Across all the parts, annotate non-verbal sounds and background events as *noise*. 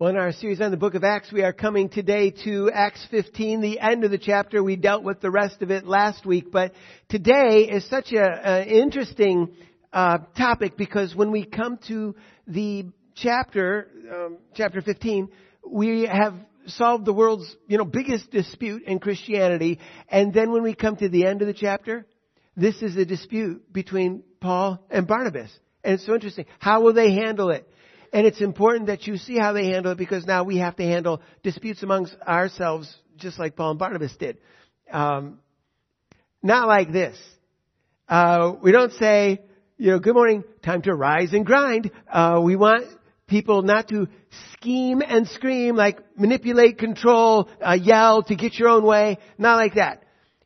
Well, in our series on the book of Acts, we are coming today to Acts 15, the end of the chapter. We dealt with the rest of it last week, but today is such an interesting uh, topic because when we come to the chapter, um, chapter 15, we have solved the world's, you know, biggest dispute in Christianity, and then when we come to the end of the chapter, this is a dispute between Paul and Barnabas. And it's so interesting. How will they handle it? And it's important that you see how they handle it because now we have to handle disputes amongst ourselves just like Paul and Barnabas did. Um, not like this. Uh, we don't say, you know, good morning, time to rise and grind. Uh, we want people not to scheme and scream, like manipulate, control, uh, yell to get your own way. Not like that.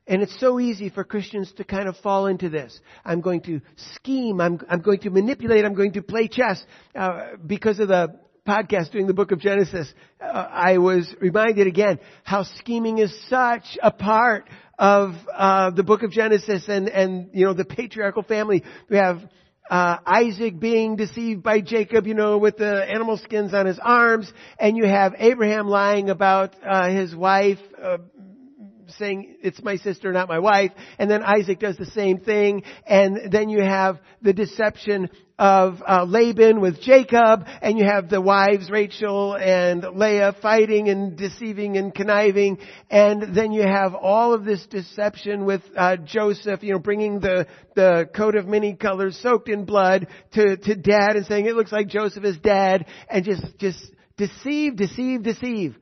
And it's so easy for Christians to kind of fall into this. I'm going to scheme. I'm, I'm going to manipulate. I'm going to play chess. Uh, because of the podcast doing the book of Genesis, uh, I was reminded again how scheming is such a part of uh, the book of Genesis and, and, you know, the patriarchal family. We have uh, Isaac being deceived by Jacob, you know, with the animal skins on his arms, and you have Abraham lying about uh, his wife uh, saying it's my sister, not my wife. And then Isaac does the same thing. And then you have the deception of uh, Laban with Jacob, and you have the wives Rachel and Leah fighting and deceiving and conniving, and then you have all of this deception with uh, Joseph, you know, bringing the the coat of many colors soaked in blood to to dad and saying it looks like Joseph is dead, and just just deceive, deceive, deceive.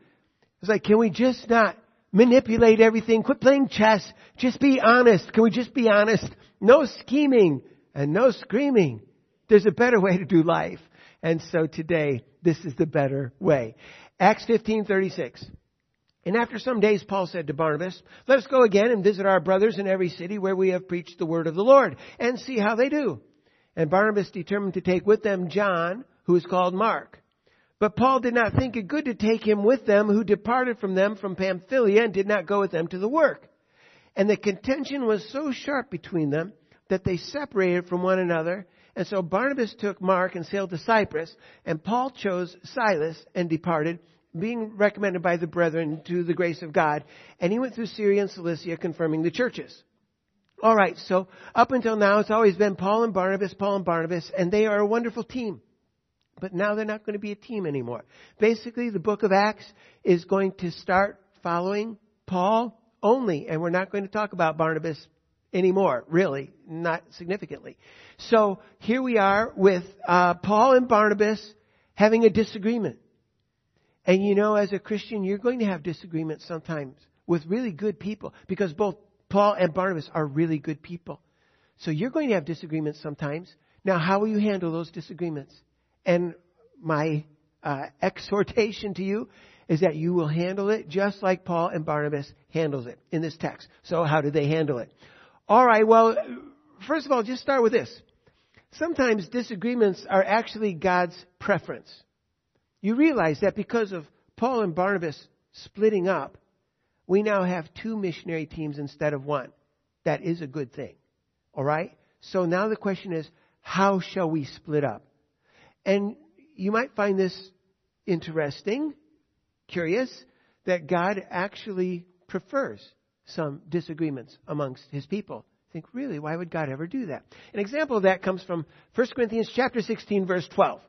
It's like, can we just not manipulate everything. Quit playing chess. Just be honest. Can we just be honest? No scheming and no screaming. There's a better way to do life. And so today, this is the better way. Acts 15:36. And after some days, Paul said to Barnabas, Let us go again and visit our brothers in every city where we have preached the word of the Lord and see how they do. And Barnabas determined to take with them John, who is called Mark. But Paul did not think it good to take him with them who departed from them from Pamphylia and did not go with them to the work. And the contention was so sharp between them that they separated from one another. And so Barnabas took Mark and sailed to Cyprus, and Paul chose Silas and departed, being recommended by the brethren to the grace of God. And he went through Syria and Cilicia, confirming the churches. All right, so up until now, it's always been Paul and Barnabas, Paul and Barnabas, and they are a wonderful team. But now they're not going to be a team anymore. Basically, the book of Acts is going to start following Paul only, and we're not going to talk about Barnabas anymore, really, not significantly. So here we are with uh, Paul and Barnabas having a disagreement. And you know, as a Christian, you're going to have disagreements sometimes with really good people because both Paul and Barnabas are really good people. So you're going to have disagreements sometimes. Now, how will you handle those disagreements? And my uh, exhortation to you is that you will handle it just like Paul and Barnabas handles it in this text. So how did they handle it? All right, well, first of all, just start with this. Sometimes disagreements are actually God's preference. You realize that because of Paul and Barnabas splitting up, we now have two missionary teams instead of one. That is a good thing. All right? So now the question is, how shall we split up? And you might find this interesting, curious, that God actually prefers some disagreements amongst his people. Think, really, why would God ever do that? An example of that comes from 1 Corinthians chapter 16, verse 12.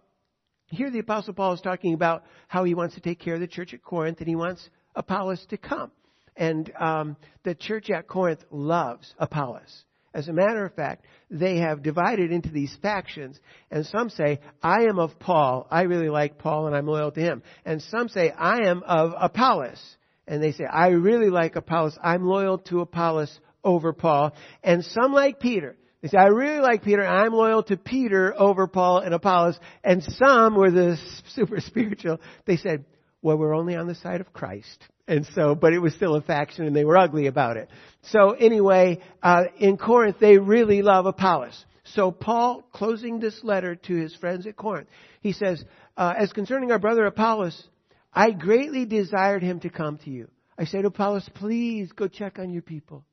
Here the apostle Paul is talking about how he wants to take care of the church at Corinth and he wants Apollos to come. And um, the church at Corinth loves Apollos. As a matter of fact, they have divided into these factions, and some say, I am of Paul. I really like Paul and I'm loyal to him. And some say, I am of Apollos. And they say, I really like Apollos. I'm loyal to Apollos over Paul. And some like Peter. They say, I really like Peter. I'm loyal to Peter over Paul and Apollos. And some were the *laughs* super spiritual. They said, well, we're only on the side of Christ. And so, but it was still a faction and they were ugly about it. So anyway, uh, in Corinth, they really love Apollos. So Paul, closing this letter to his friends at Corinth, he says, uh, as concerning our brother Apollos, I greatly desired him to come to you. I said Apollos, please go check on your people.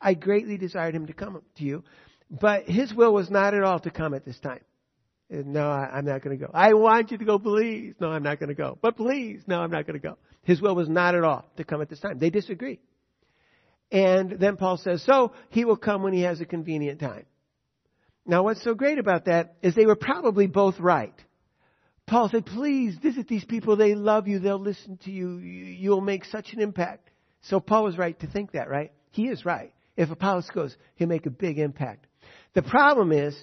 I greatly desired him to come to you, but his will was not at all to come at this time. No, I'm not going to go. I want you to go, please. No, I'm not going to go. But please, no, I'm not going to go. His will was not at all to come at this time. They disagree. And then Paul says, so he will come when he has a convenient time. Now what's so great about that is they were probably both right. Paul said, please visit these people. They love you. They'll listen to you. You'll make such an impact. So Paul was right to think that, right? He is right. If Apollos goes, he'll make a big impact. The problem is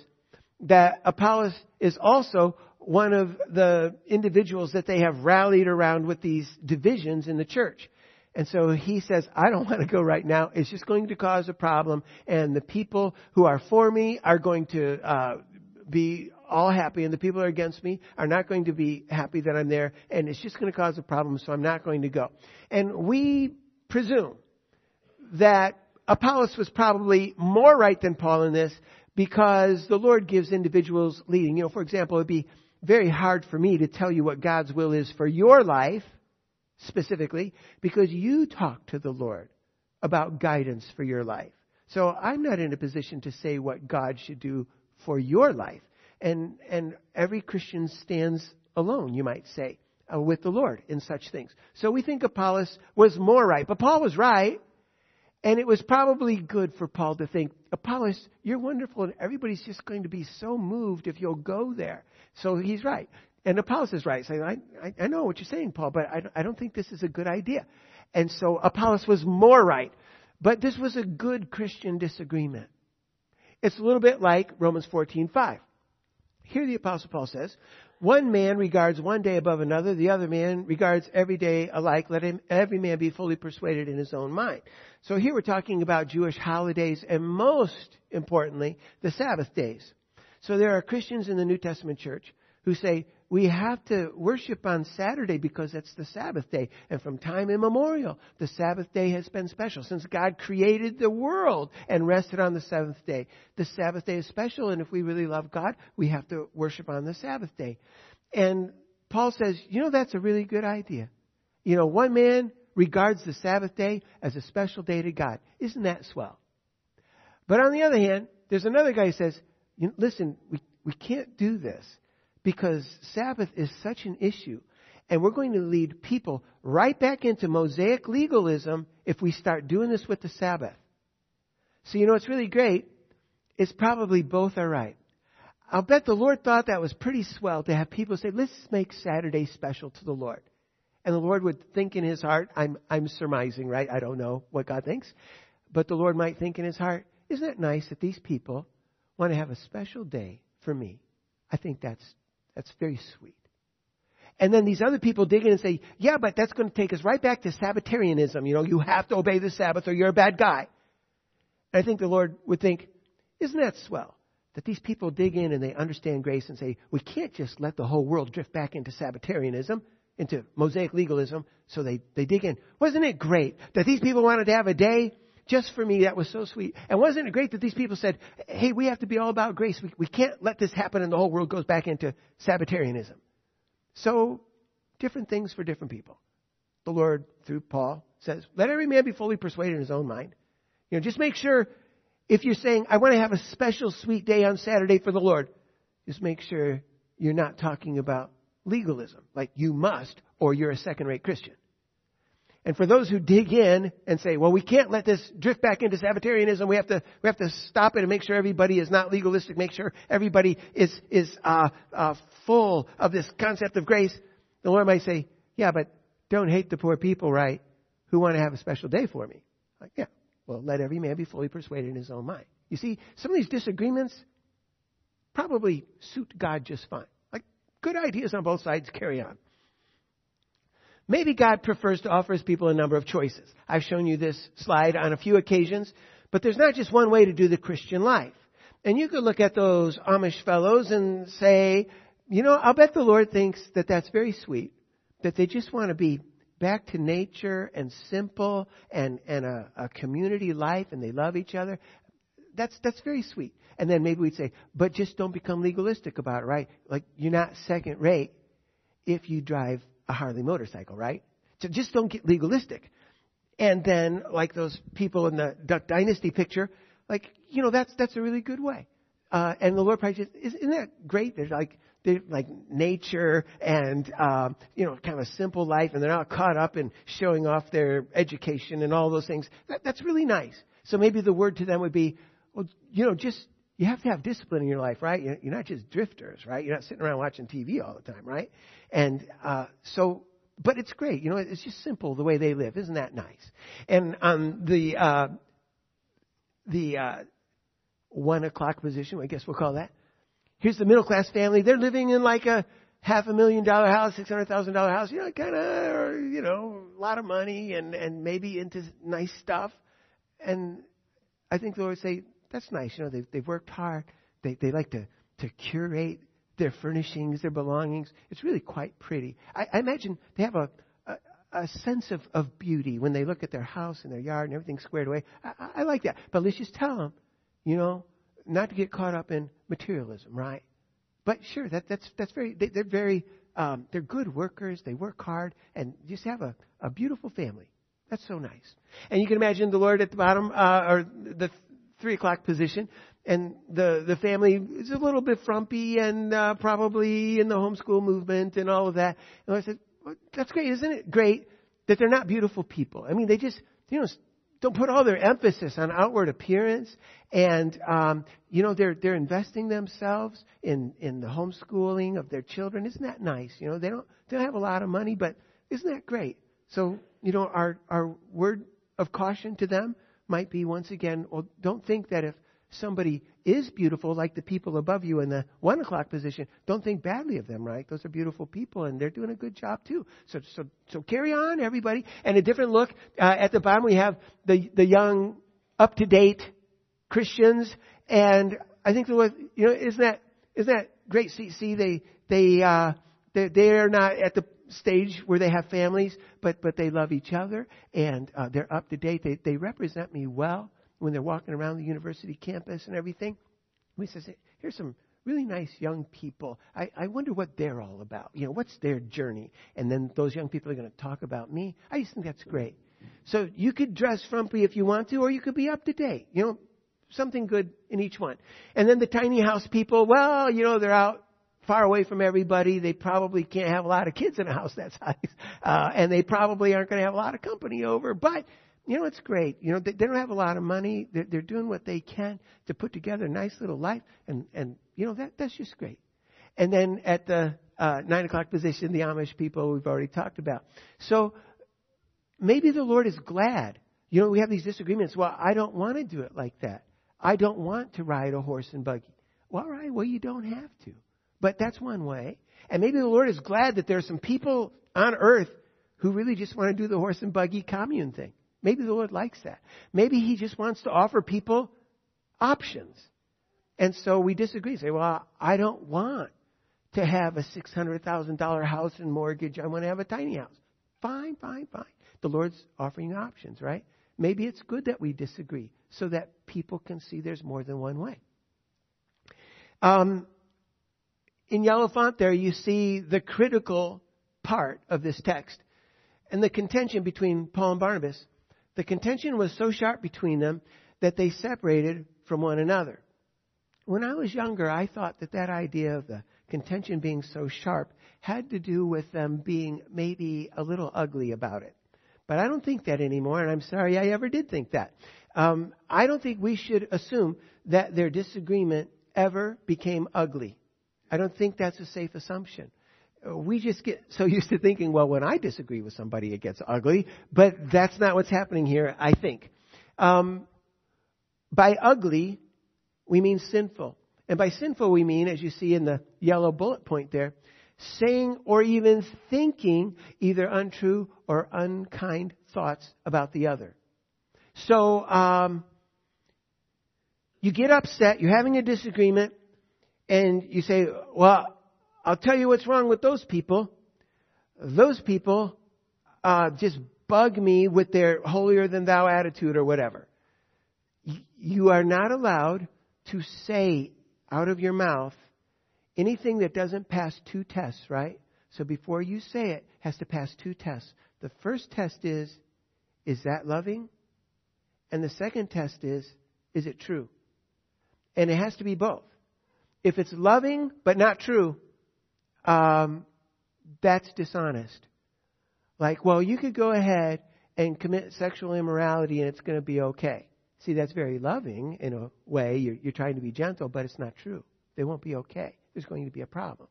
that Apollos is also one of the individuals that they have rallied around with these divisions in the church. And so he says, I don't want to go right now. It's just going to cause a problem. And the people who are for me are going to uh, be all happy, and the people who are against me are not going to be happy that I'm there. And it's just going to cause a problem, so I'm not going to go. And we presume that Apollos was probably more right than Paul in this because the Lord gives individuals leading. You know, for example, it'd be very hard for me to tell you what God's will is for your life specifically because you talk to the Lord about guidance for your life. So I'm not in a position to say what God should do for your life. And, and every Christian stands alone, you might say, uh, with the Lord in such things. So we think Apollos was more right. But Paul was right. And it was probably good for Paul to think, Apollos, you're wonderful, and everybody's just going to be so moved if you'll go there. So he's right. And Apollos is right, saying, I, I, I know what you're saying, Paul, but I, I don't think this is a good idea. And so Apollos was more right. But this was a good Christian disagreement. It's a little bit like Romans 14:5. Here the apostle Paul says, one man regards one day above another, the other man regards every day alike. Let him, every man be fully persuaded in his own mind. So here we're talking about Jewish holidays and most importantly, the Sabbath days. So there are Christians in the New Testament church who say we have to worship on Saturday because it's the Sabbath day. And from time immemorial, the Sabbath day has been special. Since God created the world and rested on the seventh day, the Sabbath day is special. And if we really love God, we have to worship on the Sabbath day. And Paul says, you know, that's a really good idea. You know, one man regards the Sabbath day as a special day to God. Isn't that swell? But on the other hand, there's another guy who says, listen, we, we can't do this because Sabbath is such an issue. And we're going to lead people right back into Mosaic legalism if we start doing this with the Sabbath. So, you know, it's really great. It's probably both are right. I'll bet the Lord thought that was pretty swell to have people say, let's make Saturday special to the Lord. And the Lord would think in his heart, I'm, I'm surmising, right? I don't know what God thinks. But the Lord might think in his heart, isn't it nice that these people want to have a special day for me? I think that's that's very sweet. And then these other people dig in and say, yeah, but that's going to take us right back to Sabbatarianism. You know, you have to obey the Sabbath or you're a bad guy. And I think the Lord would think, isn't that swell? That these people dig in and they understand grace and say, we can't just let the whole world drift back into Sabbatarianism, into Mosaic legalism. So they, they dig in. Wasn't it great that these people wanted to have a day just for me, that was so sweet. And wasn't it great that these people said, hey, we have to be all about grace. We, we can't let this happen and the whole world goes back into Sabbatarianism. So, different things for different people. The Lord, through Paul, says, let every man be fully persuaded in his own mind. You know, just make sure if you're saying, I want to have a special sweet day on Saturday for the Lord, just make sure you're not talking about legalism, like you must, or you're a second rate Christian. And for those who dig in and say, well, we can't let this drift back into Sabbatarianism. We have to, we have to stop it and make sure everybody is not legalistic, make sure everybody is, is, uh, uh, full of this concept of grace. The Lord might say, yeah, but don't hate the poor people, right? Who want to have a special day for me. Like, yeah. Well, let every man be fully persuaded in his own mind. You see, some of these disagreements probably suit God just fine. Like, good ideas on both sides, carry on. Maybe God prefers to offer his people a number of choices. I've shown you this slide on a few occasions, but there's not just one way to do the Christian life. And you could look at those Amish fellows and say, you know, I'll bet the Lord thinks that that's very sweet, that they just want to be back to nature and simple and, and a, a community life and they love each other. That's, that's very sweet. And then maybe we'd say, but just don't become legalistic about it, right? Like, you're not second rate if you drive a Harley motorcycle, right? So just don't get legalistic. And then, like those people in the Duck Dynasty picture, like, you know, that's, that's a really good way. uh, and the Lord just, isn't that great? There's like, they're like nature and, um, you know, kind of a simple life and they're not caught up in showing off their education and all those things. That, that's really nice. So maybe the word to them would be, well, you know, just, you have to have discipline in your life, right? You're not just drifters, right? You're not sitting around watching TV all the time, right? And, uh, so, but it's great. You know, it's just simple the way they live. Isn't that nice? And on the, uh, the, uh, one o'clock position, I guess we'll call that. Here's the middle class family. They're living in like a half a million dollar house, six hundred thousand dollar house. You know, kind of, you know, a lot of money and and maybe into nice stuff. And I think the Lord would say that's nice. You know, they've they've worked hard. They they like to to curate their furnishings, their belongings. It's really quite pretty. I, I imagine they have a, a a sense of of beauty when they look at their house and their yard and everything squared away. I, I like that. But let's just tell them, you know, not to get caught up in materialism, right? But sure, that, that's that's very they, are very um, they're good workers. They work hard and just have a, a beautiful family. That's so nice. And you can imagine the Lord at the bottom uh, or the three o'clock position, and the the family is a little bit frumpy and uh, probably in the homeschool movement and all of that. And I said, well, that's great, isn't it? Great that they're not beautiful people. I mean, they just you know don't put all their emphasis on outward appearance and um, you know they're they're investing themselves in in the homeschooling of their children isn't that nice you know they don't they don't have a lot of money but isn't that great so you know our our word of caution to them might be once again well don't think that if somebody is beautiful, like the people above you in the one o'clock position, don't think badly of them, right? Those are beautiful people, and they're doing a good job too. So, so, so carry on, everybody. And a different look uh, at the bottom, we have the the young, up to date Christians, and I think there was, you know, isn't that isn't that great? See, see, they they uh, they they're not at the stage where they have families, but but they love each other and uh, they're up to date. They they represent me well when they're walking around the university campus and everything. We says, here's some really nice young people. I, I wonder what they're all about. You know, what's their journey? And then those young people are going to talk about me. I just think that's great. So you could dress frumpy if you want to, or you could be up to date. You know, something good in each one. And then the tiny house people, well, you know, they're out far away from everybody. They probably can't have a lot of kids in a house that size. *laughs* Uh, and they probably aren't going to have a lot of company over. But you know, it's great. You know, they, they don't have a lot of money. They're, they're doing what they can to put together a nice little life, and and you know that that's just great. And then at the uh, nine o'clock position, the Amish people we've already talked about. So maybe the Lord is glad. You know, we have these disagreements. Well, I don't want to do it like that. I don't want to ride a horse and buggy. Well, all right. Well, you don't have to. But that's one way. And maybe the Lord is glad that there are some people on earth who really just want to do the horse and buggy commune thing. Maybe the Lord likes that. Maybe He just wants to offer people options. And so we disagree. Say, well, I don't want to have a $600,000 house and mortgage. I want to have a tiny house. Fine, fine, fine. The Lord's offering options, right? Maybe it's good that we disagree so that people can see there's more than one way. Um, in yellow font there, you see the critical part of this text and the contention between Paul and Barnabas. The contention was so sharp between them that they separated from one another. When I was younger, I thought that that idea of the contention being so sharp had to do with them being maybe a little ugly about it. But I don't think that anymore, and I'm sorry I ever did think that. Um, I don't think we should assume that their disagreement ever became ugly. I don't think that's a safe assumption we just get so *laughs* used to thinking, well, when I disagree with somebody, it gets ugly. But that's not what's happening here, I think. Um, by ugly, we mean sinful. And by sinful, we mean, as you see in the yellow bullet point there, saying or even thinking either untrue or unkind thoughts about the other. So, um, you get upset, you're having a disagreement, and you say, well, I'll tell you what's wrong with those people. Those people uh, just bug me with their holier than thou attitude or whatever. You are not allowed to say out of your mouth anything that doesn't pass two tests, right? So before you say it, it has to pass two tests. The first test is, is that loving? And the second test is, is it true? And it has to be both. If it's loving but not true, um, that's dishonest. Like, well, you could go ahead and commit sexual immorality and it's going to be okay. See, that's very loving in a way. You're, you're, trying to be gentle, but it's not true. They won't be okay. There's going to be a problem.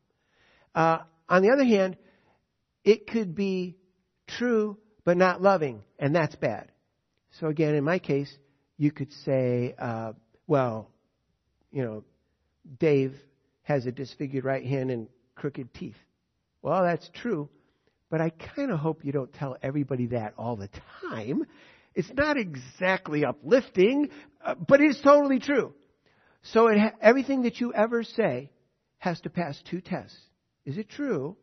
Uh, on the other hand, it could be true but not loving, and that's bad. So again, in my case, you could say, uh, well, you know, Dave has a disfigured right hand and crooked teeth. Well, that's true, but I kind of hope you don't tell everybody that all the time. It's not exactly uplifting, uh, but it's totally true. So it everything that you ever say has to pass two tests. Is it true?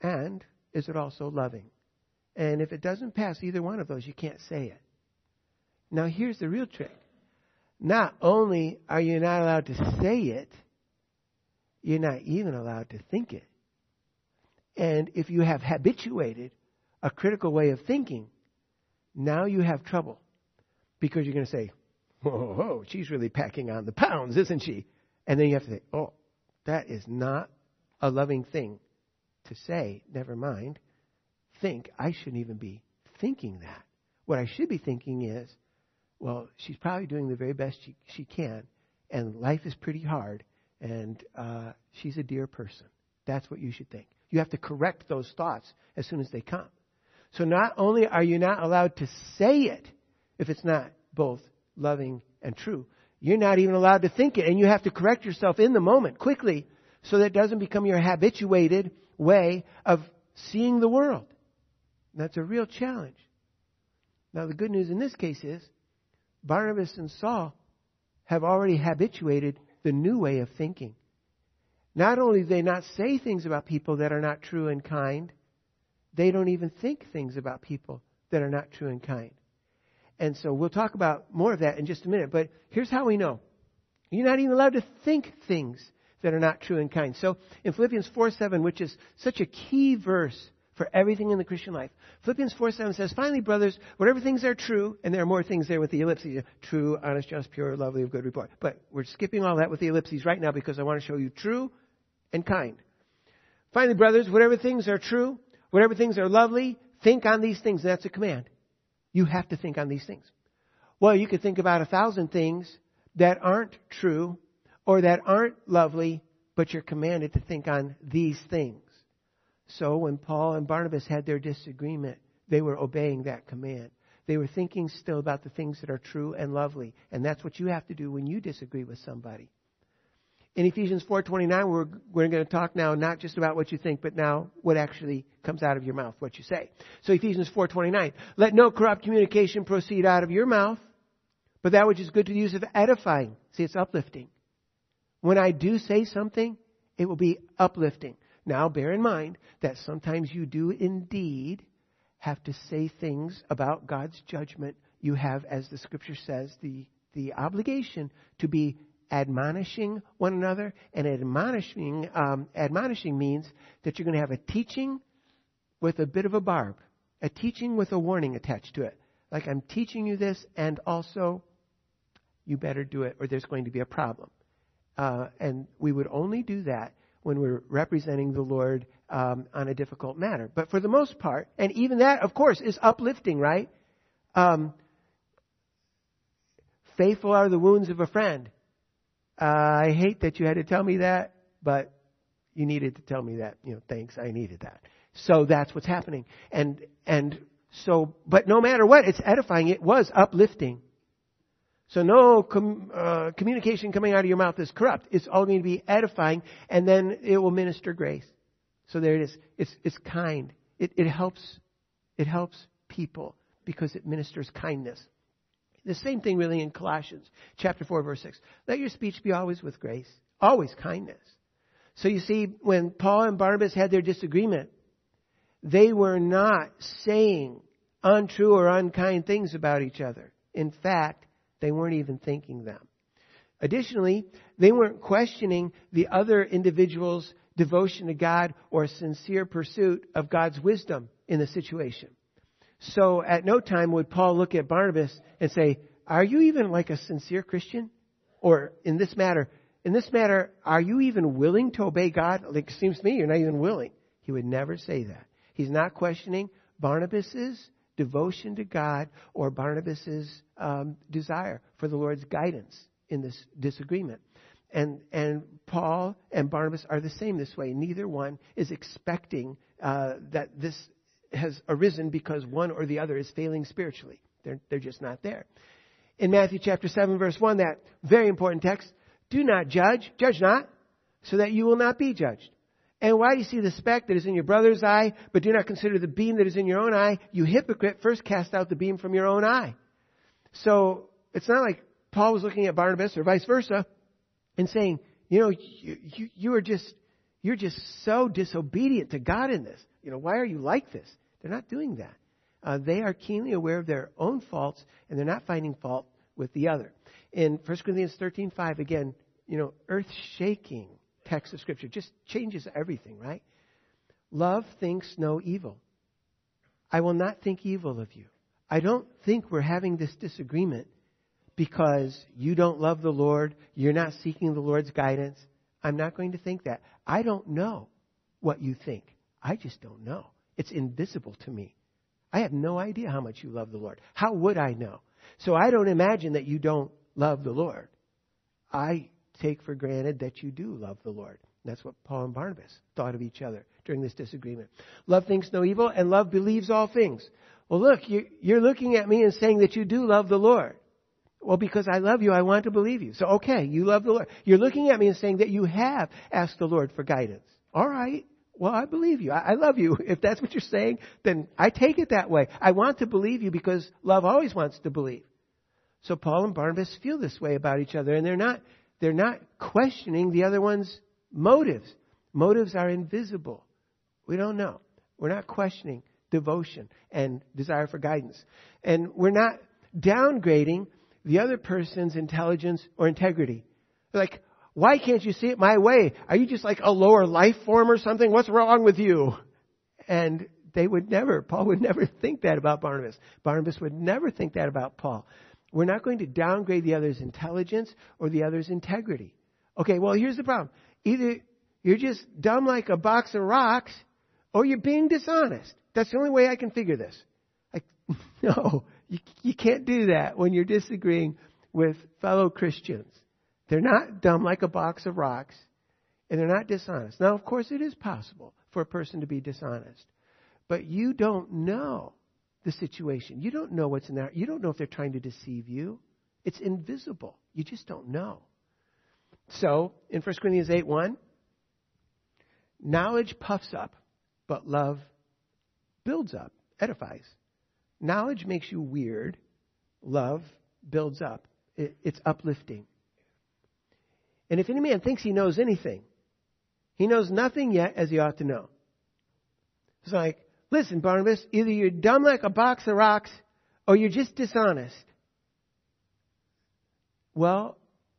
And is it also loving? And if it doesn't pass either one of those, you can't say it. Now here's the real trick. Not only are you not allowed to say it, you're not even allowed to think it. And if you have habituated a critical way of thinking, now you have trouble. Because you're going to say, whoa, whoa, she's really packing on the pounds, isn't she? And then you have to say, oh, that is not a loving thing to say. Never mind. Think, I shouldn't even be thinking that. What I should be thinking is, well, she's probably doing the very best she, she can, and life is pretty hard, and uh, she's a dear person. That's what you should think. You have to correct those thoughts as soon as they come. So not only are you not allowed to say it if it's not both loving and true, you're not even allowed to think it, and you have to correct yourself in the moment quickly so that it doesn't become your habituated way of seeing the world. That's a real challenge. Now, the good news in this case is Barnabas and Saul have already habituated the new way of thinking. Not only do they not say things about people that are not true and kind, they don't even think things about people that are not true and kind. And so we'll talk about more of that in just a minute. But here's how we know. You're not even allowed to think things that are not true and kind. So in Philippians 4 7, which is such a key verse for everything in the Christian life, Philippians 4 7 says, Finally, brothers, whatever things are true, and there are more things there with the ellipses true, honest, just, pure, lovely, of good report. But we're skipping all that with the ellipses right now because I want to show you true, and kind. Finally, brothers, whatever things are true, whatever things are lovely, think on these things. That's a command. You have to think on these things. Well, you could think about a thousand things that aren't true or that aren't lovely, but you're commanded to think on these things. So when Paul and Barnabas had their disagreement, they were obeying that command. They were thinking still about the things that are true and lovely. And that's what you have to do when you disagree with somebody in Ephesians 4:29 we're we're going to talk now not just about what you think but now what actually comes out of your mouth what you say. So Ephesians 4:29 let no corrupt communication proceed out of your mouth but that which is good to the use of edifying. See it's uplifting. When I do say something it will be uplifting. Now bear in mind that sometimes you do indeed have to say things about God's judgment. You have as the scripture says the the obligation to be admonishing one another, and admonishing um, admonishing means that you're going to have a teaching with a bit of a barb, a teaching with a warning attached to it. Like I'm teaching you this, and also you better do it, or there's going to be a problem. Uh, and we would only do that when we're representing the Lord um, on a difficult matter. But for the most part, and even that, of course, is uplifting, right? Um, faithful are the wounds of a friend. Uh, I hate that you had to tell me that, but you needed to tell me that. You know, thanks, I needed that. So that's what's happening. And, and so, but no matter what, it's edifying. It was uplifting. So no com, uh, communication coming out of your mouth is corrupt. It's all going to be edifying, and then it will minister grace. So there it is. It's, it's kind. It, it helps. It helps people because it ministers kindness. The same thing really in Colossians chapter 4 verse 6. Let your speech be always with grace, always kindness. So you see, when Paul and Barnabas had their disagreement, they were not saying untrue or unkind things about each other. In fact, they weren't even thinking them. Additionally, they weren't questioning the other individual's devotion to God or sincere pursuit of God's wisdom in the situation. So at no time would Paul look at Barnabas and say, Are you even like a sincere Christian? Or in this matter, in this matter, are you even willing to obey God? Like, it seems to me you're not even willing. He would never say that. He's not questioning Barnabas's devotion to God or Barnabas's um, desire for the Lord's guidance in this disagreement. And, and Paul and Barnabas are the same this way. Neither one is expecting uh, that this has arisen because one or the other is failing spiritually. They're, they're just not there. In Matthew chapter 7 verse 1, that very important text, do not judge, judge not, so that you will not be judged. And why do you see the speck that is in your brother's eye, but do not consider the beam that is in your own eye? You hypocrite, first cast out the beam from your own eye. So, it's not like Paul was looking at Barnabas or vice versa and saying, you know, you, you, you are just, you're just so disobedient to God in this. You know, why are you like this? They're not doing that. Uh, they are keenly aware of their own faults, and they're not finding fault with the other. In 1 Corinthians 13:5, again, you know, earth-shaking text of Scripture just changes everything, right? Love thinks no evil. I will not think evil of you. I don't think we're having this disagreement because you don't love the Lord, you're not seeking the Lord's guidance. I'm not going to think that. I don't know what you think. I just don't know. It's invisible to me. I have no idea how much you love the Lord. How would I know? So I don't imagine that you don't love the Lord. I take for granted that you do love the Lord. That's what Paul and Barnabas thought of each other during this disagreement. Love thinks no evil, and love believes all things. Well, look, you're looking at me and saying that you do love the Lord. Well, because I love you, I want to believe you. So, okay, you love the Lord. You're looking at me and saying that you have asked the Lord for guidance. All right. Well, I believe you. I, love you. *laughs* If that's what you're saying, then I take it that way. I want to believe you because love always wants to believe. So Paul and Barnabas feel this way about each other, and they're not, they're not questioning the other one's motives. Motives are invisible. We don't know. We're not questioning devotion and desire for guidance. And we're not downgrading the other person's intelligence or integrity. Like, why can't you see it my way? Are you just like a lower life form or something? What's wrong with you? And they would never, Paul would never *laughs* think that about Barnabas. Barnabas would never think that about Paul. We're not going to downgrade the other's intelligence or the other's integrity. Okay, well, here's the problem. Either you're just dumb like a box of rocks or you're being dishonest. That's the only way I can figure this. Like, *laughs* no, you, you can't do that when you're disagreeing with fellow Christians. They're not dumb like a box of rocks, and they're not dishonest. Now, of course, it is possible for a person to be dishonest, but you don't know the situation. You don't know what's in there. You don't know if they're trying to deceive you. It's invisible. You just don't know. So, in 1 Corinthians 8 1, knowledge puffs up, but love builds up, edifies. Knowledge makes you weird. Love builds up. It, it's uplifting. And if any man thinks he knows anything, he knows nothing yet as he ought to know. It's like, listen, Barnabas, either you're dumb like a box of rocks or you're just dishonest. Well,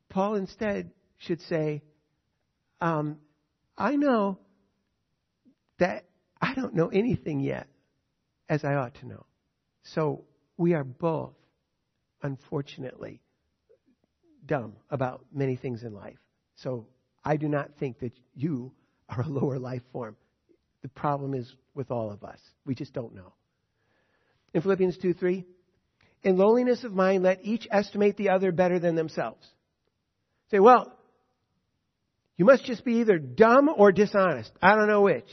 Paul instead should say, um, I know that I don't know anything yet as I ought to know. So we are both, unfortunately, dumb about many things in life. So I do not think that you are a lower life form. The problem is with all of us. We just don't know. In Philippians 2 3, in lowliness of mind, let each estimate the other better than themselves. Say, well, you must just be either dumb or dishonest. I don't know which.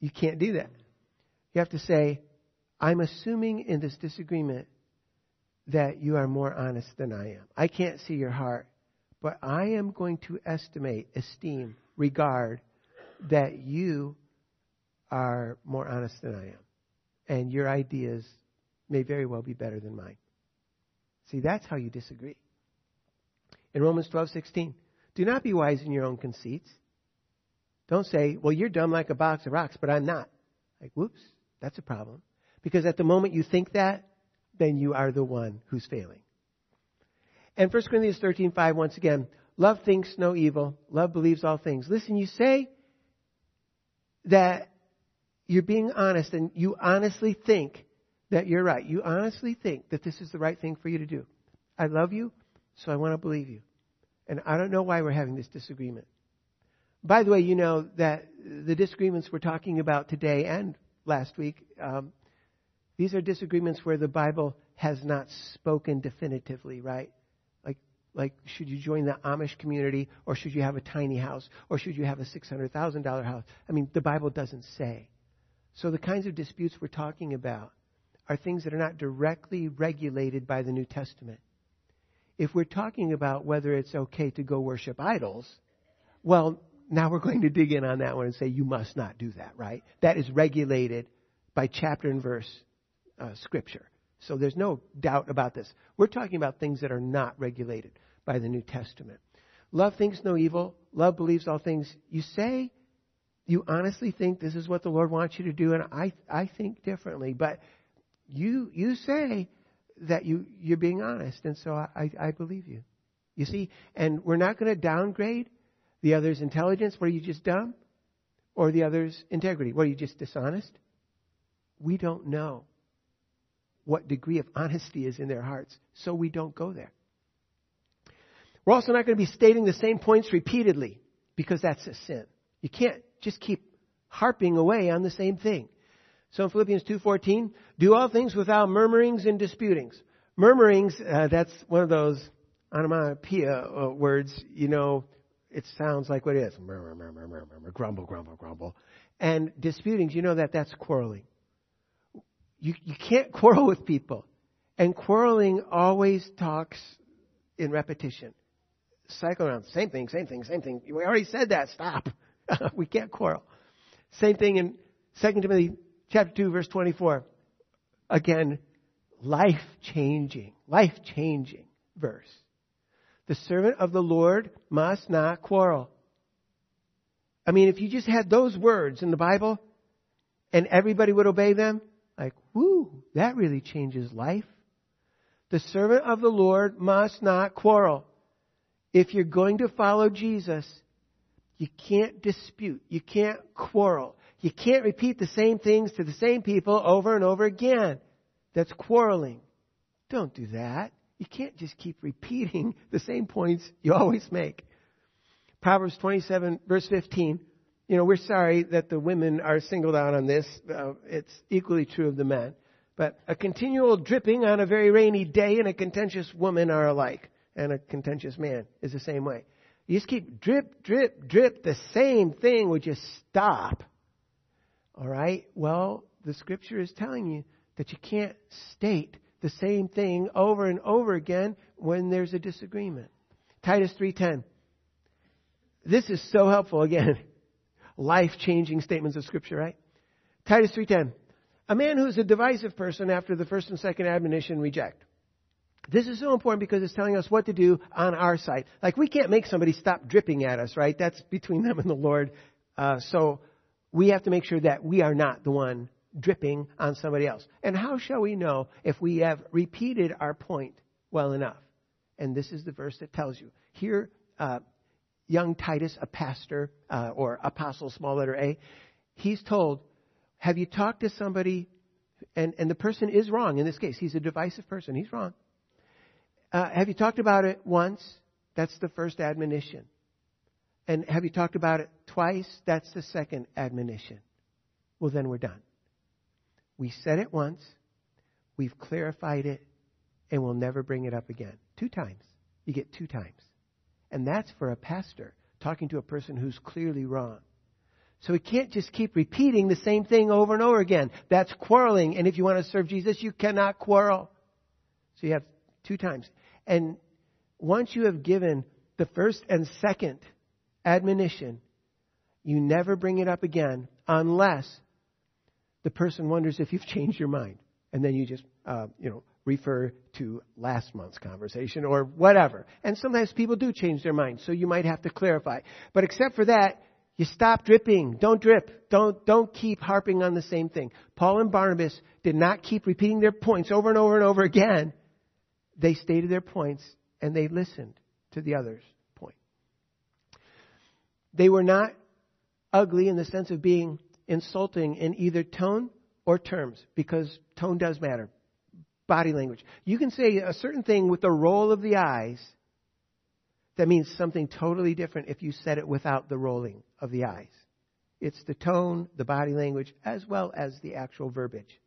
You can't do that. You have to say, I'm assuming in this disagreement that you are more honest than I am. I can't see your heart, but I am going to estimate, esteem, regard that you are more honest than I am. And your ideas may very well be better than mine. See, that's how you disagree. In Romans 12:16, do not be wise in your own conceits. Don't say, "Well, you're dumb like a box of rocks, but I'm not." Like, whoops, that's a problem. Because at the moment you think that, then you are the one who's failing. And 1 Corinthians 13:5 once again, love thinks no evil, love believes all things. Listen, you say that you're being honest and you honestly think that you're right. You honestly think that this is the right thing for you to do. I love you, so I want to believe you. And I don't know why we're having this disagreement. By the way, you know that the disagreements we're talking about today and last week, um, these are disagreements where the Bible has not spoken definitively, right? Like, should you join the Amish community, or should you have a tiny house, or should you have a six hundred thousand dollar house? I mean, the Bible doesn't say. So the kinds of disputes we're talking about are things that are not directly regulated by the New Testament. If we're talking about whether it's okay to go worship idols, well, now we're going to dig in on that one and say you must not do that, right? That is regulated by chapter and verse uh, scripture. So there's no doubt about this. We're talking about things that are not regulated by the New Testament. Love thinks no evil. Love believes all things. You say you honestly think this is what the Lord wants you to do, and I I think differently. But you you say that you you're being honest, and so I I believe you. You see, and we're not going to downgrade the other's intelligence, are you just dumb? Or the other's integrity, are you just dishonest? We don't know what degree of honesty is in their hearts, so we don't go there. We're also not going to be stating the same points repeatedly because that's a sin. You can't just keep harping away on the same thing. So in Philippians 2:14, do all things without murmurings and disputings. Murmurings, uh, that's one of those onomatopoeia uh, words, you know, it sounds like what it is. Murmur, murmur, murmur, murmur, grumble, grumble, grumble. And disputings, you know that that's quarreling. You, you can't quarrel with people. And quarreling always talks in repetition. Cycle around. Same thing, same thing, same thing. We already said that. Stop. *laughs* we can't quarrel. Same thing in 2 Timothy chapter 2 verse 24. Again, life changing, life changing verse. The servant of the Lord must not quarrel. I mean, if you just had those words in the Bible and everybody would obey them, like, whoo, that really changes life. The servant of the Lord must not quarrel. If you're going to follow Jesus, you can't dispute. You can't quarrel. You can't repeat the same things to the same people over and over again. That's quarreling. Don't do that. You can't just keep repeating *laughs* the same points you always make. Proverbs 27, verse 15. You know, we're sorry that the women are singled out on this. Uh, it's equally true of the men. But a continual dripping on a very rainy day and a contentious woman are alike. And a contentious man is the same way. You just keep drip, drip, drip. The same thing would just stop. All right? Well, the scripture is telling you that you can't state the same thing over and over again when there's a disagreement. Titus 3:10. This is so helpful again. *laughs* Life-changing statements of scripture, right? Titus 3:10. A man who is a divisive person after the first and second admonition reject. This is so important because it's telling us what to do on our side. Like we can't make somebody stop dripping at us, right? That's between them and the Lord. Uh, so we have to make sure that we are not the one dripping on somebody else. And how shall we know if we have repeated our point well enough? And this is the verse that tells you. Here, uh, young Titus, a pastor uh, or apostle, small letter A, he's told, Have you talked to somebody? And, and the person is wrong in this case. He's a divisive person. He's wrong. Uh, have you talked about it once? That's the first admonition. And have you talked about it twice? That's the second admonition. Well, then we're done. We said it once, we've clarified it, and we'll never bring it up again. Two times. You get two times. And that's for a pastor talking to a person who's clearly wrong. So we can't just keep repeating the same thing over and over again. That's quarreling. And if you want to serve Jesus, you cannot quarrel. So you have two times. And once you have given the first and second admonition, you never bring it up again unless the person wonders if you've *laughs* changed your mind. And then you just, uh, you know, refer to last month's conversation or whatever. And sometimes people do change their mind, so you might have to clarify. But except for that, you stop dripping. Don't drip. Don't, don't keep harping on the same thing. Paul and Barnabas did not keep repeating their points over and over and over again. They stated their points and they listened to the other's point. They were not ugly in the sense of being insulting in either tone or terms because tone does matter. Body language. You can say a certain thing with the roll of the eyes that means something totally different if you said it without the rolling of the eyes. It's the tone, the body language, as well as the actual verbiage.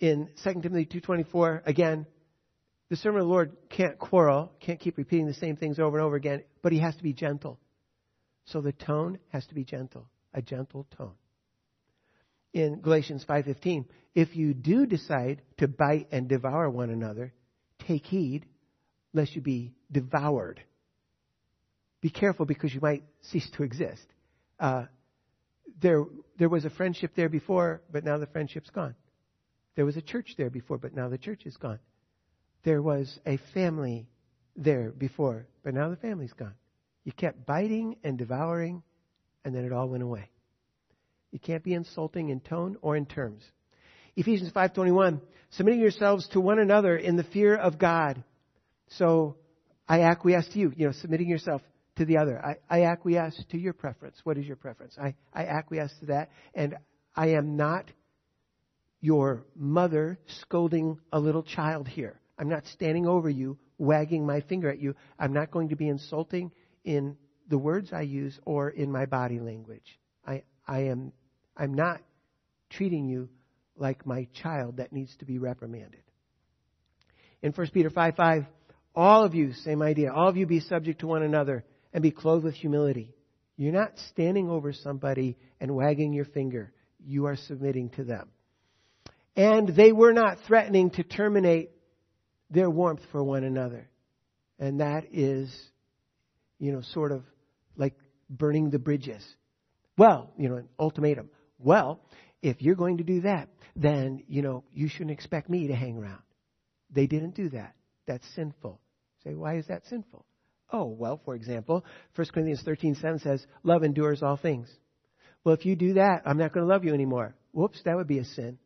In 2 Timothy 2.24, again, the servant of the Lord can't quarrel, can't keep repeating the same things over and over again, but he has to be gentle. So the tone has to be gentle, a gentle tone. In Galatians 5:15, if you do decide to bite and devour one another, take heed lest you be devoured. Be careful because you might cease to exist. Uh, there, there was a friendship there before, but now the friendship's gone. There was a church there before, but now the church is gone. There was a family there before, but now the family's gone. You kept biting and devouring, and then it all went away. You can't be insulting in tone or in terms. Ephesians 5:21, submitting yourselves to one another in the fear of God. So I acquiesce to you, you know, submitting yourself to the other. I, I acquiesce to your preference. What is your preference? I, I acquiesce to that, and I am not your mother scolding a little child here. I'm not standing over you, wagging my finger at you. I'm not going to be insulting in the words I use or in my body language. I, I am, I'm not treating you like my child that needs to be reprimanded. In 1 Peter 5 5, all of you, same idea, all of you be subject to one another and be clothed with humility. You're not standing over somebody and wagging your finger. You are submitting to them. And they were not threatening to terminate their warmth for one another. And that is, you know, sort of like burning the bridges. Well, you know, an ultimatum. Well, if you're going to do that, then, you know, you shouldn't expect me to hang around. They didn't do that. That's sinful. Say, why is that sinful? Oh, well, for example, 1 Corinthians 13:7 says, "Love endures all things." Well, if you do that, I'm not going to love you anymore. Whoops, that would be a sin.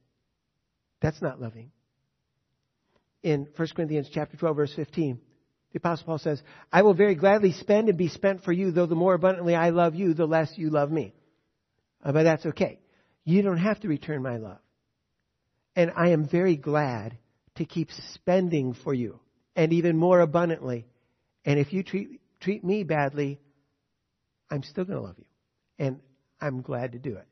That's not loving in 1 Corinthians chapter 12 verse 15. The apostle Paul says, I will very gladly spend and be spent for you, though the more abundantly I love you, the less you love me. Uh, but that's okay. You don't have to return my love. And I am very glad to keep spending for you and even more abundantly. And if you treat, treat me badly, I'm still going to love you. And I'm glad to do it.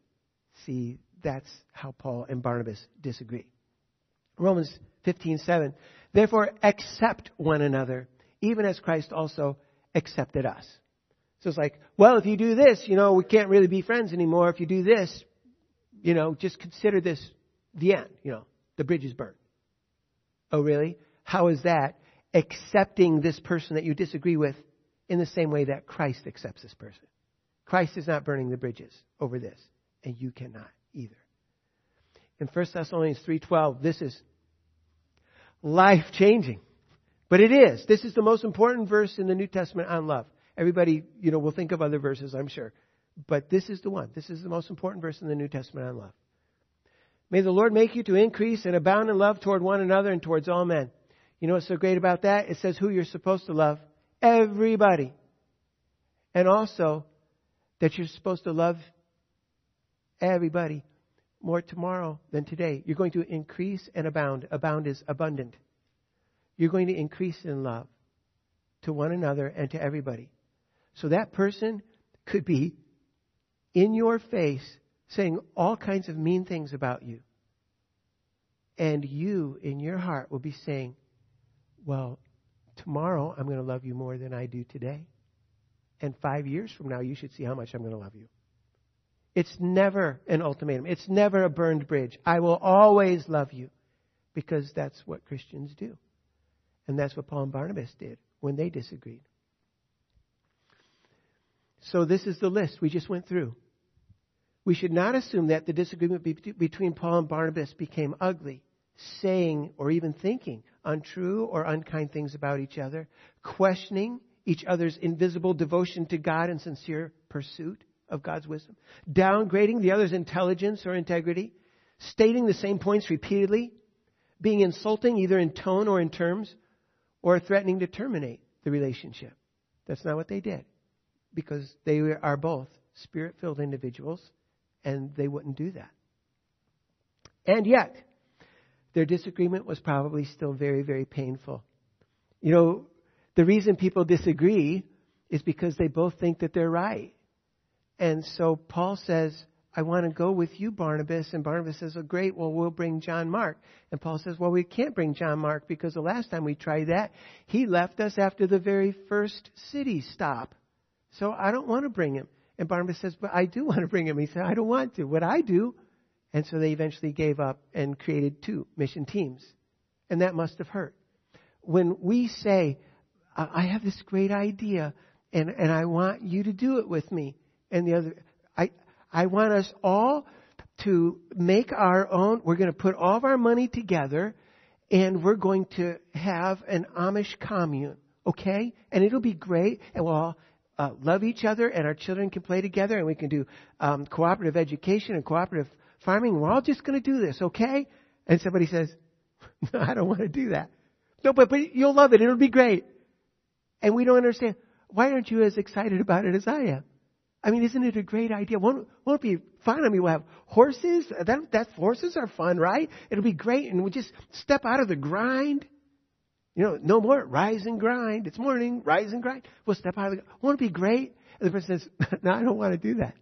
See, that's how Paul and Barnabas disagree. Romans 15:7. Therefore accept one another, even as Christ also accepted us. So it's like, well, if you do this, you know, we can't really be friends anymore. If you do this, you know, just consider this the end, you know, the bridge is burned. Oh, really? How is that accepting this person that you disagree with in the same way that Christ accepts this person? Christ is not burning the bridges over this, and you cannot either. In 1 Thessalonians 3:12, this is life changing. But it is. This is the most important verse in the New Testament on love. Everybody, you know, will think of other verses, I'm sure. But this is the one. This is the most important verse in the New Testament on love. May the Lord make you to increase and abound in love toward one another and towards all men. You know what's so great about that? It says who you're supposed to love. Everybody. And also that you're supposed to love everybody more tomorrow than today. You're going to increase and abound. Abound is abundant. You're going to increase in love to one another and to everybody. So that person could be in your face saying all kinds of mean things about you. And you, in your heart, will be saying, Well, tomorrow I'm going to love you more than I do today. And five years from now, you should see how much I'm going to love you. It's never an ultimatum. It's never a burned bridge. I will always love you because that's what Christians do. And that's what Paul and Barnabas did when they disagreed. So this is the list we just went through. We should not assume that the disagreement between Paul and Barnabas became ugly, saying or even thinking untrue or unkind things about each other, questioning each other's invisible devotion to God and sincere pursuit of God's wisdom, downgrading the other's intelligence or integrity, stating the same points repeatedly, being insulting either in tone or in terms, or threatening to terminate the relationship. That's not what they did because they are both spirit filled individuals and they wouldn't do that. And yet, their disagreement was probably still very, very painful. You know, the reason people disagree is because they both think that they're right. And so Paul says, I want to go with you, Barnabas. And Barnabas says, Oh, great. Well, we'll bring John Mark. And Paul says, Well, we can't bring John Mark because the last time we tried that, he left us after the very first city stop. So I don't want to bring him. And Barnabas says, But I do *laughs* want to bring him. He said, I don't want to. What I do. And so they eventually gave up and created two mission teams. And that must have hurt. When we say, I have this great idea and, and I want you to do it with me. And the other, I, I want us all to make our own, we're going to put all of our money together and we're going to have an Amish commune, okay? And it'll be great and we'll all uh, love each other and our children can play together and we can do um, cooperative education and cooperative farming. We're all just going to do this, okay? And somebody says, *laughs* no, I don't want to do that. No, but, but you'll love it. It'll be great. And we don't understand. Why aren't you as excited about it as I am? I mean, isn't it a great idea? Won't, won't it be fun? I mean, we'll have horses. That, that horses are fun, right? It'll be great, and we'll just step out of the grind. You know, no more rise and grind. It's morning, rise and grind. We'll step out of the. Won't it be great? And the person says, *laughs* "No, I don't want to do that."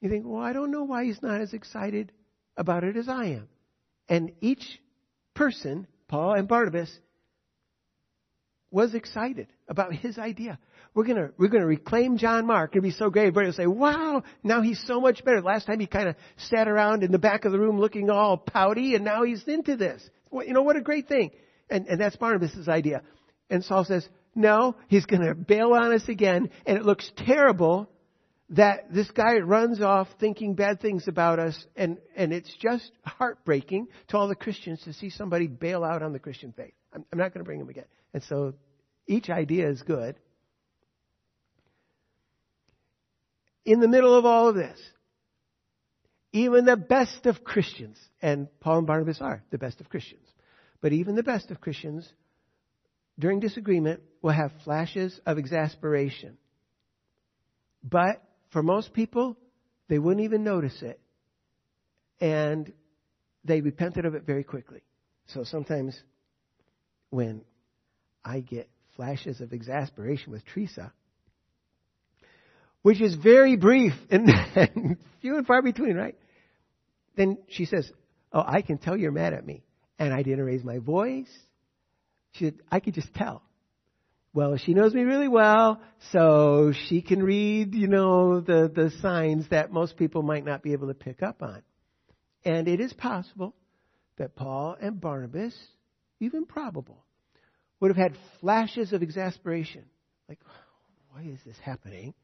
You think, well, I don't know why he's not as excited about it as I am. And each person, Paul and Barnabas, was excited about his idea. We're gonna, we're gonna reclaim John Mark. It'll be so great. Everybody will say, wow, now he's so much better. Last time he kind of sat around in the back of the room looking all pouty and now he's into this. You know, what a great thing. And, and that's Barnabas' idea. And Saul says, no, he's gonna bail on us again and it looks terrible that this guy runs off thinking bad things about us and, and it's just heartbreaking to all the Christians to see somebody bail out on the Christian faith. I'm, I'm not going to bring him again. And so each idea is good. In the middle of all of this, even the best of Christians, and Paul and Barnabas are the best of Christians, but even the best of Christians, during disagreement, will have flashes of exasperation. But for most people, they wouldn't even notice it. And they repented of it very quickly. So sometimes when I get flashes of exasperation with Teresa, which is very brief and, *laughs* and few and far between, right? Then she says, Oh, I can tell you're mad at me. And I didn't raise my voice. She I could just tell. Well, she knows me really well, so she can read, you know, the, the signs that most people might not be able to pick up on. And it is possible that Paul and Barnabas, even probable, would have had flashes of exasperation. Like, why is this happening?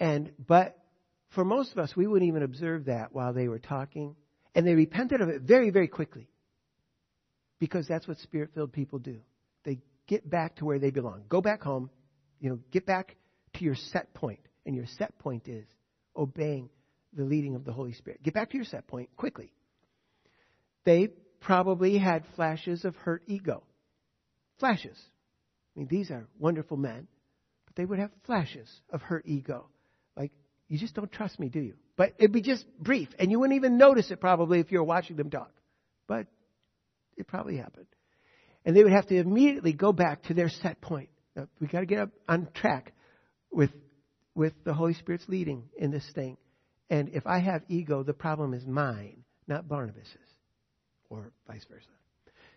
And, but for most of us, we wouldn't even observe that while they were talking. And they repented of it very, very quickly. Because that's what spirit filled people do. They get back to where they belong. Go back home. You know, get back to your set point. And your set point is obeying the leading of the Holy Spirit. Get back to your set point quickly. They probably had flashes of hurt ego. Flashes. I mean, these are wonderful men, but they would have flashes of hurt ego. Like, you just don't trust me, do you? But it'd be just brief, and you wouldn't even notice it probably if you were watching them talk. But it probably happened. And they would have to immediately go back to their set point. Now, we got to get up on track with, with the Holy Spirit's leading in this thing. And if I have ego, the problem is mine, not Barnabas's, or vice versa.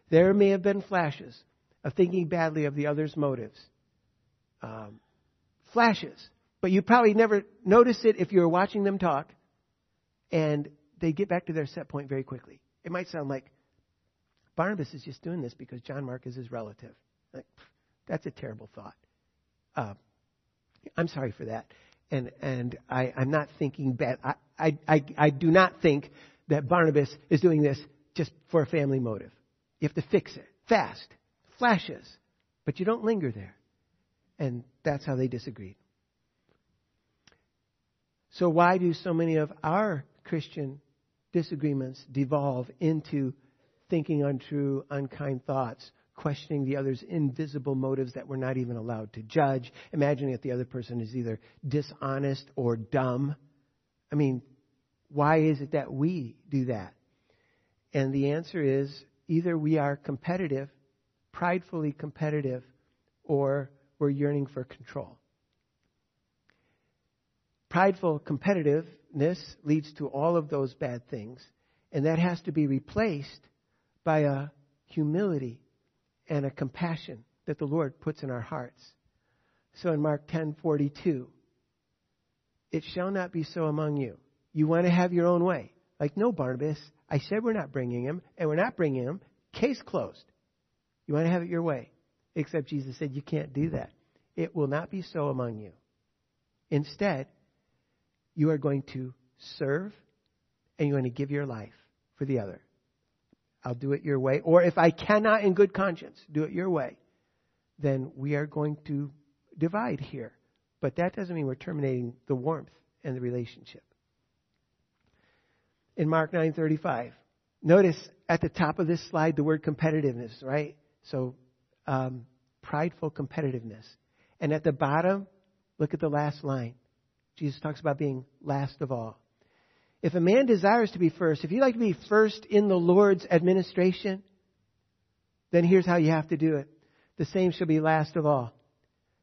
There may have been flashes of thinking badly of the other's motives. Um, flashes. But you probably never notice it if you were watching them talk, and they get back to their set point very quickly. It might sound like Barnabas is just doing this because John Mark is his relative. Like, that's a terrible thought. Uh, I'm sorry for that. And, and I, I'm not thinking bad. I, I, I, I do not think that Barnabas is doing this just for a family motive. You have to fix it fast, flashes, but you don't linger there. And that's how they disagreed. So, why do so many of our Christian disagreements devolve into thinking untrue, unkind thoughts, questioning the other's invisible motives that we're not even allowed to judge, imagining that the other person is either dishonest or dumb. I mean, why is it that we do that? And the answer is either we are competitive, pridefully competitive, or we're yearning for control. Prideful competitiveness leads to all of those bad things, and that has to be replaced by a humility and a compassion that the Lord puts in our hearts. So in Mark 10:42, it shall not be so among you. You want to have your own way. Like, no, Barnabas, I said we're not bringing him, and we're not bringing him. Case closed. You want to have it your way. Except Jesus said, You can't do that. It will not be so among you. Instead, you are going to serve and you're going to give your life for the other. I'll do it your way. Or if I cannot, in good conscience, do it your way, then we are going to divide here. But that doesn't mean we're terminating the warmth and the relationship. In Mark 9:35, notice at the top of this slide the word competitiveness, right? So um, prideful competitiveness. And at the bottom, look at the last line. Jesus talks about being last of all. If a man desires to be first, if you like to be first in the Lord's administration, then here's how you have to do it. The same shall be last of all.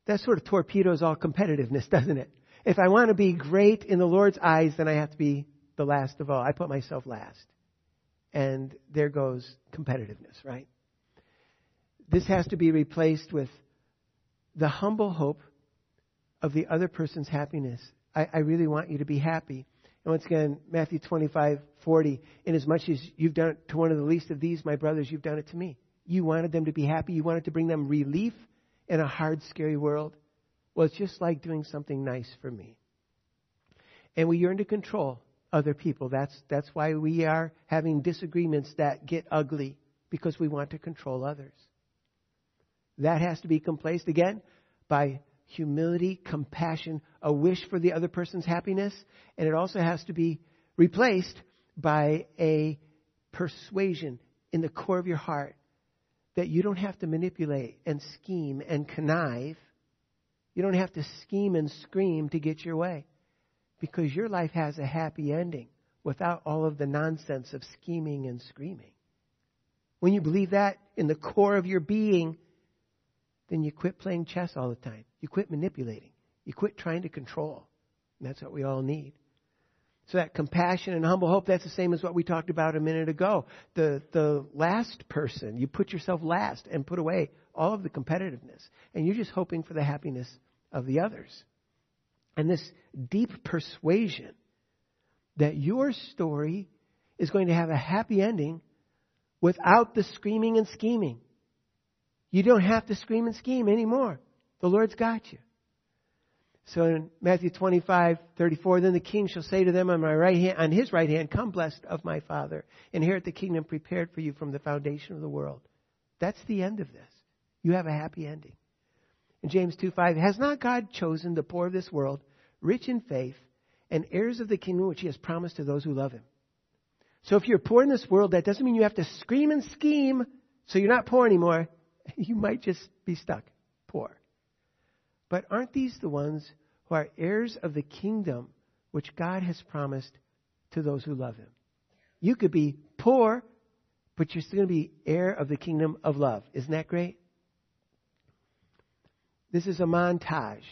That sort of torpedoes all competitiveness, *laughs* doesn't it? If I want to be great in the Lord's eyes, then I have to be the last of all. I put myself last. And there goes competitiveness, right? This has to be replaced with the humble hope of the other person's happiness. I, I really want you to be happy. And once again, Matthew 25, 40, inasmuch as you've done it to one of the least of these, my brothers, you've done it to me. You wanted them to be happy. You wanted to bring them relief in a hard, scary world. Well, it's just like doing something nice for me. And we yearn to control other people. That's, that's why we are having disagreements that get ugly, because we want to control others. That has to be replaced again by humility, compassion, a wish for the other person's happiness, and it also has to be replaced by a persuasion in the core of your heart that you don't have to manipulate and scheme and connive. You don't have to scheme and scream to get your way because your life has a happy ending without all of the nonsense of scheming and screaming. When you believe that in the core of your being, then you quit playing chess all the time. You quit manipulating. You quit trying to control. And that's what we all need. So that compassion and humble hope, that's the same as what we talked about a minute ago. The, the last person, you put yourself last and put away all of the competitiveness. And you're just hoping for the happiness of the others. And this deep persuasion that your story is going to have a happy ending without the screaming and scheming. You don't have to scream and scheme anymore. The Lord's got you. So in Matthew 25, 34, then the king shall say to them on my right hand, on his right hand, come blessed of my father, inherit the kingdom prepared for you from the foundation of the world. That's the end of this. You have a happy ending. In James 2, 5, has not God chosen the poor of this world, rich in faith, and heirs of the kingdom which he has promised to those who love him? So if you're poor in this world, that doesn't mean you have to scream and scheme so you're not poor anymore. *laughs* you might just be stuck poor. But aren't these the ones who are heirs of the kingdom which God has promised to those who love Him? You could be poor, but you're still going to be heir of the kingdom of love. Isn't that great? This is a montage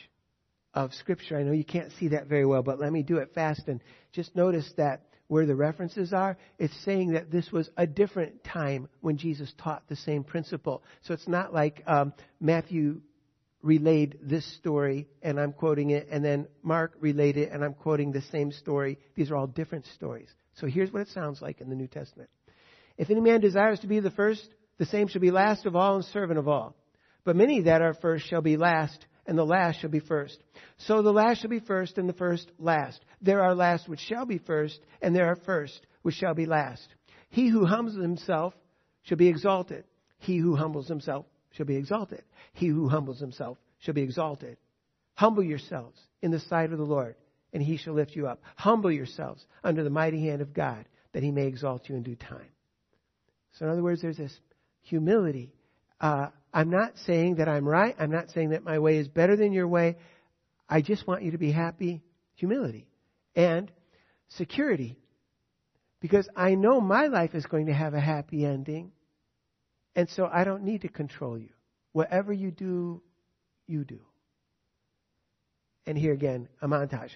of Scripture. I know you can't see that very well, but let me do it fast and just notice that where the references are, it's saying that this was a different time when Jesus taught the same principle. So it's not like um, Matthew relayed this story and I'm quoting it, and then Mark relayed it and I'm quoting the same story. These are all different stories. So here's what it sounds like in the New Testament. If any man desires to be the first, the same shall be last of all and servant of all. But many that are first shall be last, and the last shall be first. So the last shall be first, and the first last. There are last which shall be first, and there are first which shall be last. He who humbles himself shall be exalted. He who humbles himself shall be exalted. He who humbles himself shall be exalted. Humble yourselves in the sight of the Lord, and he shall lift you up. Humble yourselves under the mighty hand of God, that he may exalt you in due time. So, in other words, there's this humility. Uh, I'm not saying that I'm right. I'm not saying that my way is better than your way. I just want you to be happy. Humility. And security. Because I know my life is going to have a happy ending. And so I don't need to control you. Whatever you do, you do. And here again, a montage.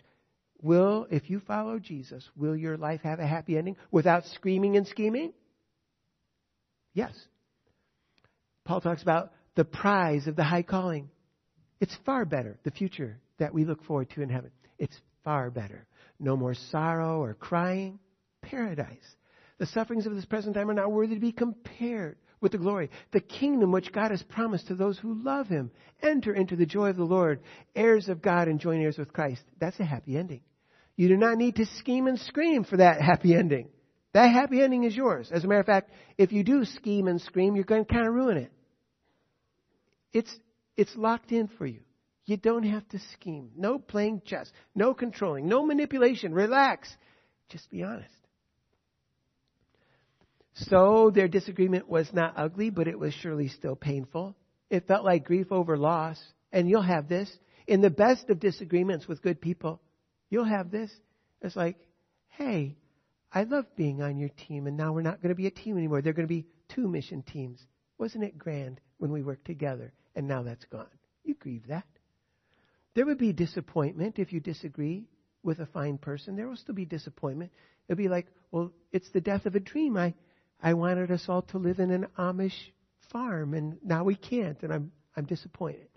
Will, if you follow Jesus, will your life have a happy ending without screaming and scheming? Yes. Paul talks about the prize of the high calling. It's far better, the future that we look forward to in heaven. It's far better. No more sorrow or crying. Paradise. The sufferings of this present time are not worthy to be compared with the glory. The kingdom which God has promised to those who love Him. Enter into the joy of the Lord, heirs of God and joint heirs with Christ. That's a happy ending. You do not need to scheme and scream for that happy ending. That happy ending is yours. As a matter of fact, if you do scheme and scream, you're going to kind of ruin it. It's, it's locked in for you. You don't have to scheme. No playing chess. No controlling. No manipulation. Relax. Just be honest. So their disagreement was not ugly, but it was surely still painful. It felt like grief over loss. And you'll have this. In the best of disagreements with good people, you'll have this. It's like, hey, I love being on your team, and now we're not going to be a team anymore. They're going to be two mission teams. Wasn't it grand when we worked together? And now that's gone. You grieve that. There would be disappointment if you disagree with a fine person. There will still be disappointment. It'll be like, well, it's the death of a dream. I, I wanted us all to live in an Amish farm, and now we can't, and I'm, I'm disappointed.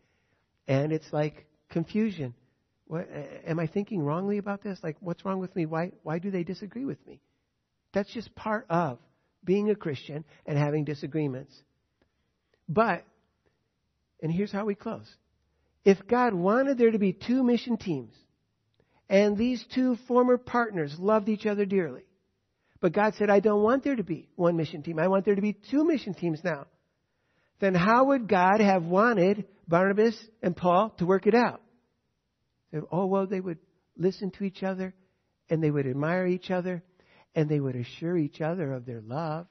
And it's like confusion. What, am I thinking wrongly about this? Like, what's wrong with me? Why, why do they disagree with me? That's just part of being a Christian and having disagreements. But, and here's how we close. If God wanted there to be two mission teams, and these two former partners loved each other dearly, but God said, I don't want there to be one mission team. I want there to be two mission teams now. Then how would God have wanted Barnabas and Paul to work it out? Oh, well, they would listen to each other and they would admire each other and they would assure each other of their love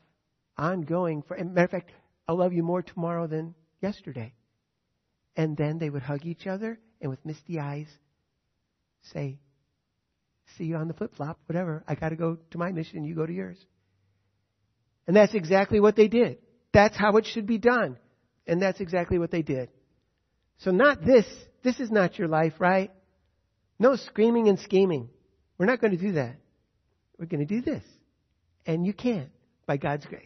ongoing. For, matter of fact, I'll love you more tomorrow than yesterday. And then they would hug each other and with misty eyes say, see you on the flip flop, whatever. I got to go to my mission, you go to yours. And that's exactly what they did. That's how it should be done. And that's exactly what they did. So not this. This is not your life, right? No screaming and scheming. We're not going to do that. We're going to do this. And you can by God's grace.